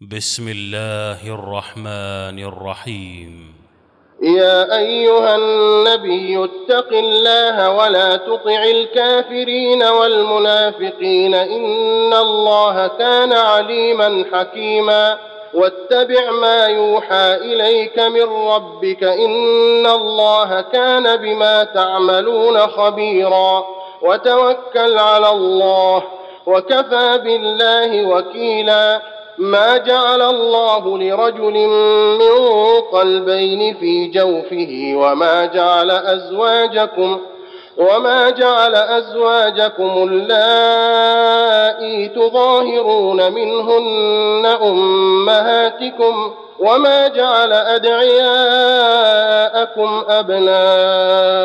بسم الله الرحمن الرحيم. يا أيها النبي اتق الله ولا تطع الكافرين والمنافقين. إن الله كان عليما حكيما. واتبع ما يوحى إليك من ربك. إن الله كان بما تعملون خبيرا. وتوكل على الله وكفى بالله وكيلا. ما جعل الله لرجل من قلبين في جوفه وما جعل أزواجكم وما جعل أزواجكم اللائي تظاهرون منهن أمهاتكم وما جعل أدعياءكم أبناءكم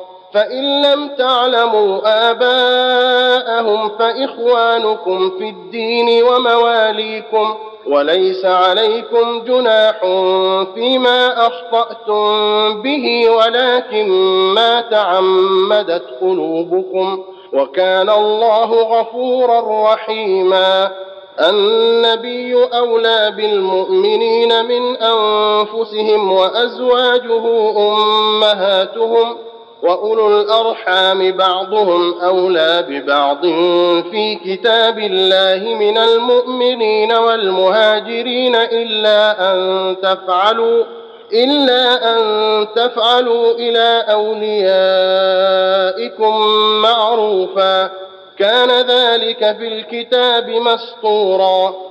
فإن لم تعلموا آباءهم فإخوانكم في الدين ومواليكم وليس عليكم جناح فيما أخطأتم به ولكن ما تعمدت قلوبكم وكان الله غفورا رحيما. النبي أولى بالمؤمنين من أنفسهم وأزواجه أمهاتهم وأولو الأرحام بعضهم أولى ببعض في كتاب الله من المؤمنين والمهاجرين إلا أن تفعلوا إلا أن تفعلوا إلى أوليائكم معروفا. كان ذلك في الكتاب مسطورا.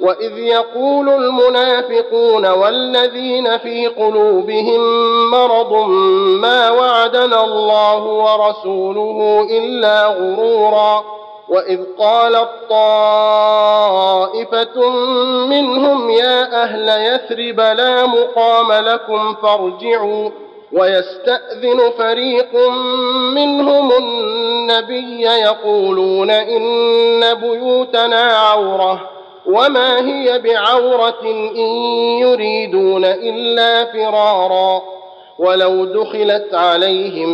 واذ يقول المنافقون والذين في قلوبهم مرض ما وعدنا الله ورسوله الا غرورا واذ قالت طائفه منهم يا أهل يثرب لا مقام لكم فارجعوا ويستاذن فريق منهم النبي يقولون ان بيوتنا عوره وما هي بعورة إن يريدون إلا فرارا ولو دخلت عليهم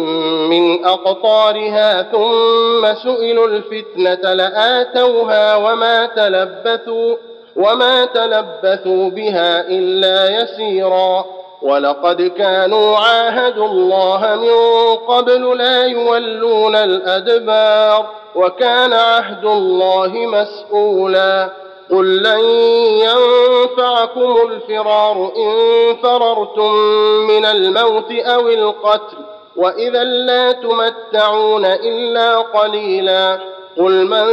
من أقطارها ثم سئلوا الفتنة لآتوها وما تلبثوا وما تلبثوا بها إلا يسيرا ولقد كانوا عاهدوا الله من قبل لا يولون الأدبار وكان عهد الله مسؤولا قل لن ينفعكم الفرار إن فررتم من الموت أو القتل وإذا لا تمتعون إلا قليلا قل من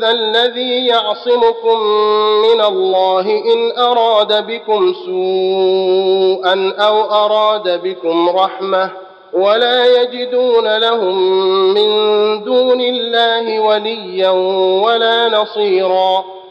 ذا الذي يعصمكم من الله إن أراد بكم سوءا أو أراد بكم رحمة ولا يجدون لهم من دون الله وليا ولا نصيرا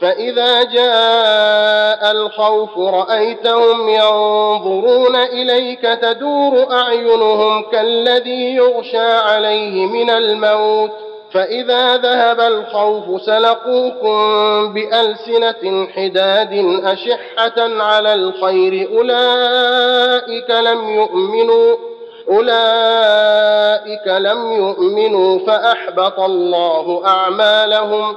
فإذا جاء الخوف رأيتهم ينظرون إليك تدور أعينهم كالذي يغشى عليه من الموت فإذا ذهب الخوف سلقوكم بألسنة حداد أشحة على الخير أولئك لم يؤمنوا أولئك لم يؤمنوا فأحبط الله أعمالهم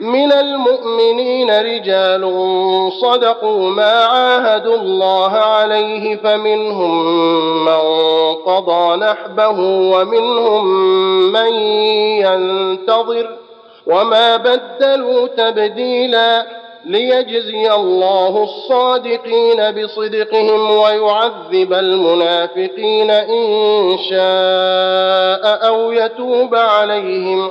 من المؤمنين رجال صدقوا ما عاهدوا الله عليه فمنهم من قضى نحبه ومنهم من ينتظر وما بدلوا تبديلا ليجزي الله الصادقين بصدقهم ويعذب المنافقين إن شاء أو يتوب عليهم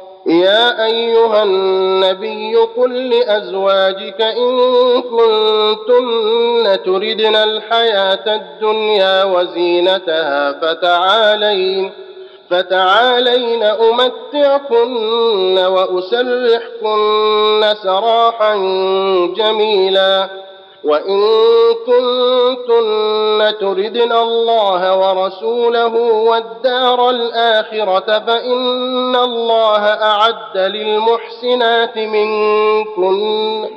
يا أيها النبي قل لأزواجك إن كنتن تردن الحياة الدنيا وزينتها فتعالين فتعالين أمتعكن وأسرحكن سراحا جميلا وإن كنتن تردن الله ورسوله والدار الآخرة فإن الله أعد للمحسنات منكن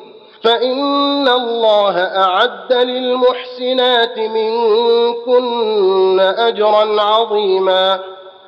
فإن الله أعد للمحسنات منكن أجرا عظيما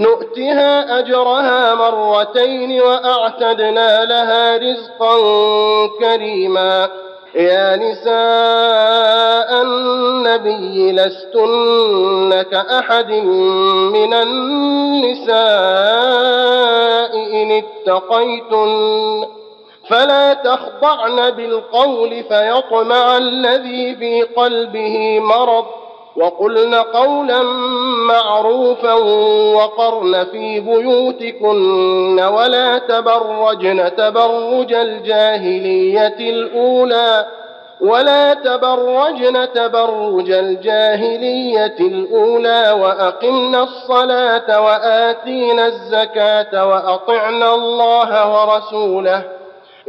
نؤتها أجرها مرتين وأعتدنا لها رزقا كريما. يا نساء النبي لستن كأحد من النساء إن اتقيتن. فلا تخضعن بالقول فيطمع الذي في قلبه مرض. وقلن قولا معروفا وقرن في بيوتكن ولا تبرجن تبرج الجاهلية الأولى ولا تبرجن تبرج الجاهلية الأولى وأقمنا الصلاة وآتينا الزكاة وأطعنا الله ورسوله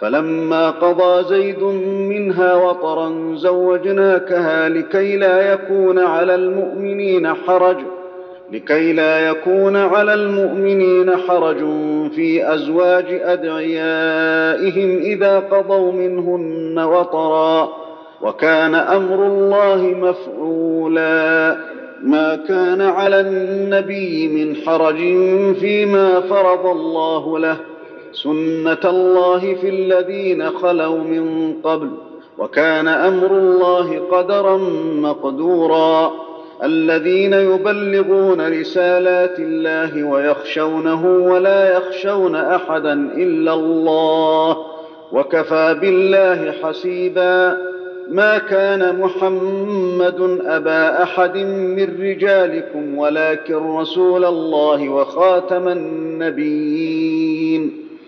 فلما قضى زيد منها وطرا زوجناكها لكي لا يكون على المؤمنين حرج لكي لا يكون على المؤمنين حرج في أزواج أدعيائهم إذا قضوا منهن وطرا وكان أمر الله مفعولا. ما كان على النبي من حرج فيما فرض الله له. سنه الله في الذين خلوا من قبل وكان أمر الله قدرا مقدورا الذين يبلغون رسالات الله ويخشونه ولا يخشون احدا الا الله وكفى بالله حسيبا ما كان محمد ابا احد من رجالكم ولكن رسول الله وخاتم النبيين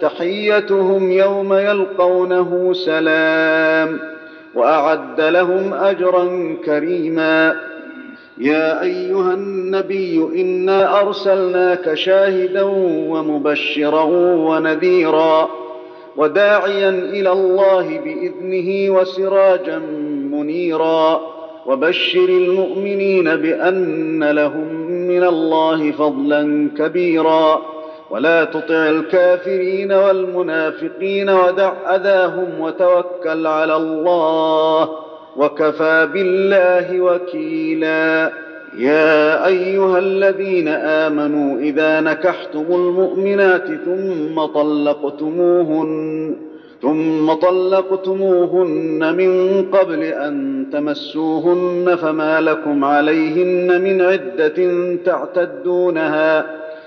تحيتهم يوم يلقونه سلام وأعد لهم أجرا كريما. يا أيها النبي إنا أرسلناك شاهدا ومبشرا ونذيرا وداعيا إلى الله بإذنه وسراجا منيرا. وبشر المؤمنين بأن لهم من الله فضلا كبيرا. ولا تطع الكافرين والمنافقين ودع أذاهم وتوكل على الله وكفى بالله وكيلا. يا أيها الذين آمنوا إذا نكحتم المؤمنات ثم طلقتموهن ثم طلقتموهن من قبل أن تمسوهن فما لكم عليهن من عدة تعتدونها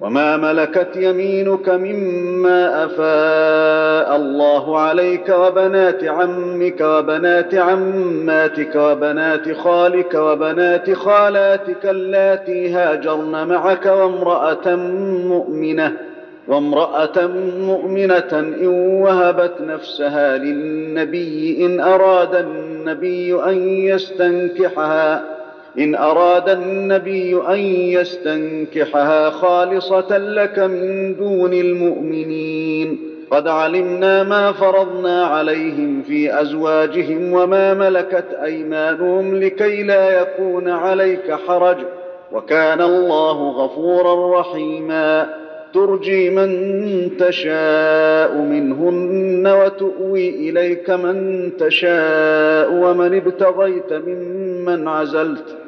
وما ملكت يمينك مما افاء الله عليك وبنات عمك وبنات عماتك وبنات خالك وبنات خالاتك اللاتي هاجرن معك وامراه مؤمنه وامراه مؤمنه ان وهبت نفسها للنبي ان اراد النبي ان يستنكحها إن أراد النبي أن يستنكحها خالصة لك من دون المؤمنين. قد علمنا ما فرضنا عليهم في أزواجهم وما ملكت أيمانهم لكي لا يكون عليك حرج. وكان الله غفورا رحيما. ترجي من تشاء منهن وتؤوي إليك من تشاء ومن ابتغيت ممن عزلت.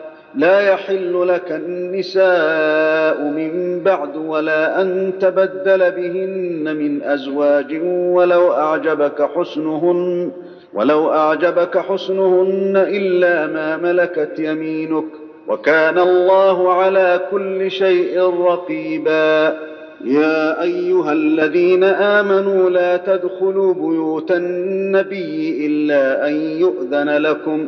لا يحل لك النساء من بعد ولا أن تبدل بهن من أزواج ولو أعجبك حسنهن ولو أعجبك حسنهن إلا ما ملكت يمينك وكان الله على كل شيء رقيبا. يا أيها الذين آمنوا لا تدخلوا بيوت النبي إلا أن يؤذن لكم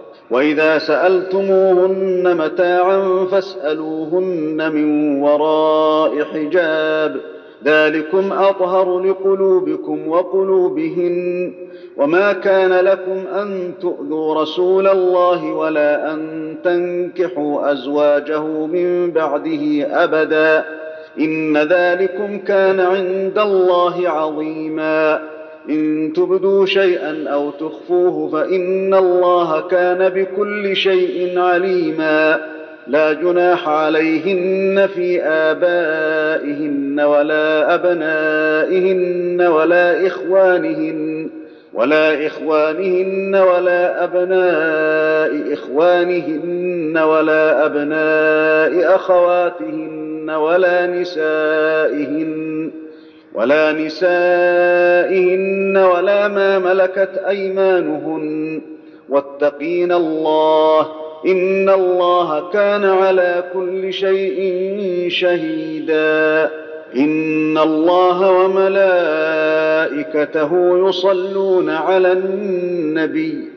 وإذا سألتموهن متاعا فاسألوهن من وراء حجاب. ذلكم أطهر لقلوبكم وقلوبهن. وما كان لكم أن تؤذوا رسول الله ولا أن تنكحوا أزواجه من بعده ابدا. إن ذلكم كان عند الله عظيما. إن تبدوا شيئا أو تخفوه فإن الله كان بكل شيء عليما. لا جناح عليهن في آبائهن ولا أبنائهن ولا إخوانهن ولا إخوانهن ولا أبناء إخوانهن ولا أبناء أخواتهن ولا نسائهن. ولا نسائهن ولا ما ملكت أيمانهن. واتقين الله إن الله كان على كل شيء شهيدا. إن الله وملائكته يصلون على النبي.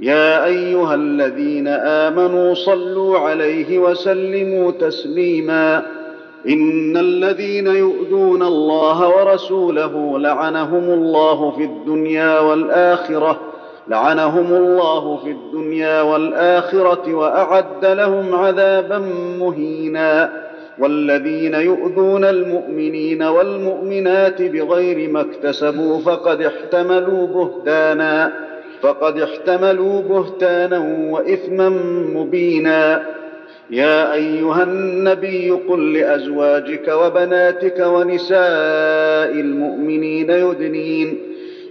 يا أيها الذين آمنوا صلوا عليه وسلموا تسليما. إن الذين يؤذون الله ورسوله لعنهم الله في الدنيا والآخرة لعنهم الله في الدنيا والآخرة وأعد لهم عذابا مهينا. والذين يؤذون المؤمنين والمؤمنات بغير ما اكتسبوا فقد احتملوا بهتانا فقد احتملوا بهتانا وإثما مبينا. يا أيها النبي قل لأزواجك وبناتك ونساء المؤمنين يدنين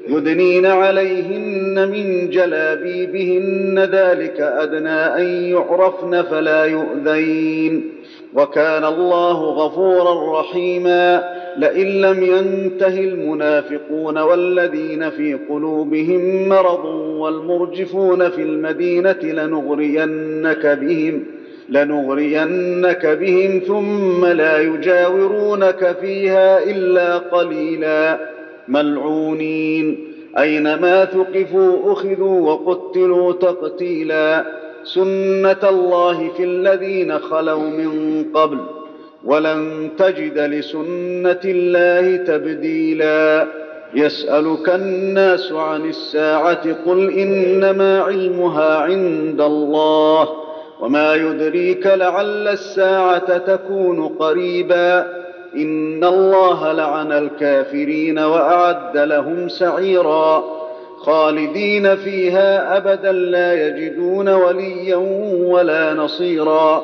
يدنين عليهن من جلابيبهن ذلك أدنى أن يعرفن فلا يؤذين. وكان الله غفورا رحيما. لئن لم ينته المنافقون والذين في قلوبهم مرض والمرجفون في المدينة لنغرينك بهم. لنغرينك بهم ثم لا يجاورونك فيها إلا قليلا. ملعونين. أينما ثقفوا أخذوا وقتلوا تقتيلا. سنة الله في الذين خلوا من قبل. ولن تجد لسنة الله تبديلا. يسألك الناس عن الساعة قل إنما علمها عند الله. وما يدريك لعل الساعة تكون قريبا ان الله لعن الكافرين واعد لهم سعيرا خالدين فيها ابدا لا يجدون وليا ولا نصيرا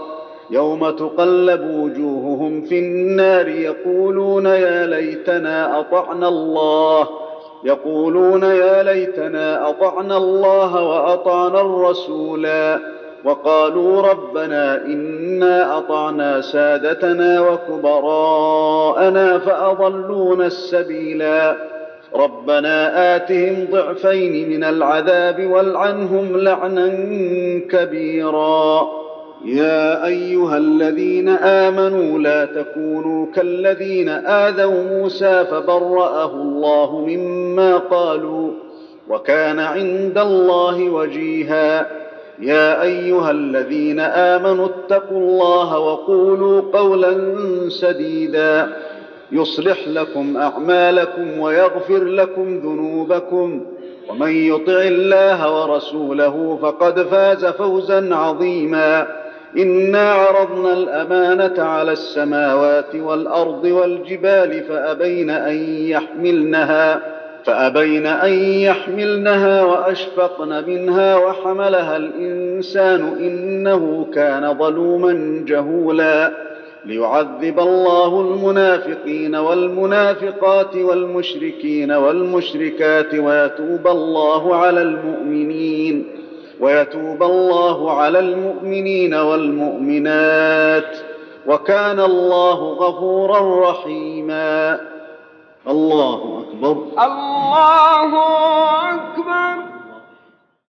يوم تقلب وجوههم في النار يقولون يا ليتنا اطعنا الله يقولون يا ليتنا اطعنا الله واطعنا الرسولا وقالوا ربنا إنا أطعنا سادتنا وكبراءنا فأضلونا السبيلا. ربنا آتهم ضعفين من العذاب والعنهم لعنا كبيرا. يا أيها الذين آمنوا لا تكونوا كالذين آذوا موسى فبرأه الله مما قالوا وكان عند الله وجيها. يا أيها الذين آمنوا اتقوا الله وقولوا قولا سديدا. يصلح لكم أعمالكم ويغفر لكم ذنوبكم. ومن يطع الله ورسوله فقد فاز فوزا عظيما. إنا عرضنا الأمانة على السماوات والأرض والجبال فأبين أن يحملنها. فأبين أن يحملنها وأشفقن منها وحملها الإنسان إنه كان ظلوما جهولا ليعذب الله المنافقين والمنافقات والمشركين والمشركات ويتوب الله على المؤمنين ويتوب الله على المؤمنين والمؤمنات وكان الله غفورا رحيما الله أكبر. الله أكبر.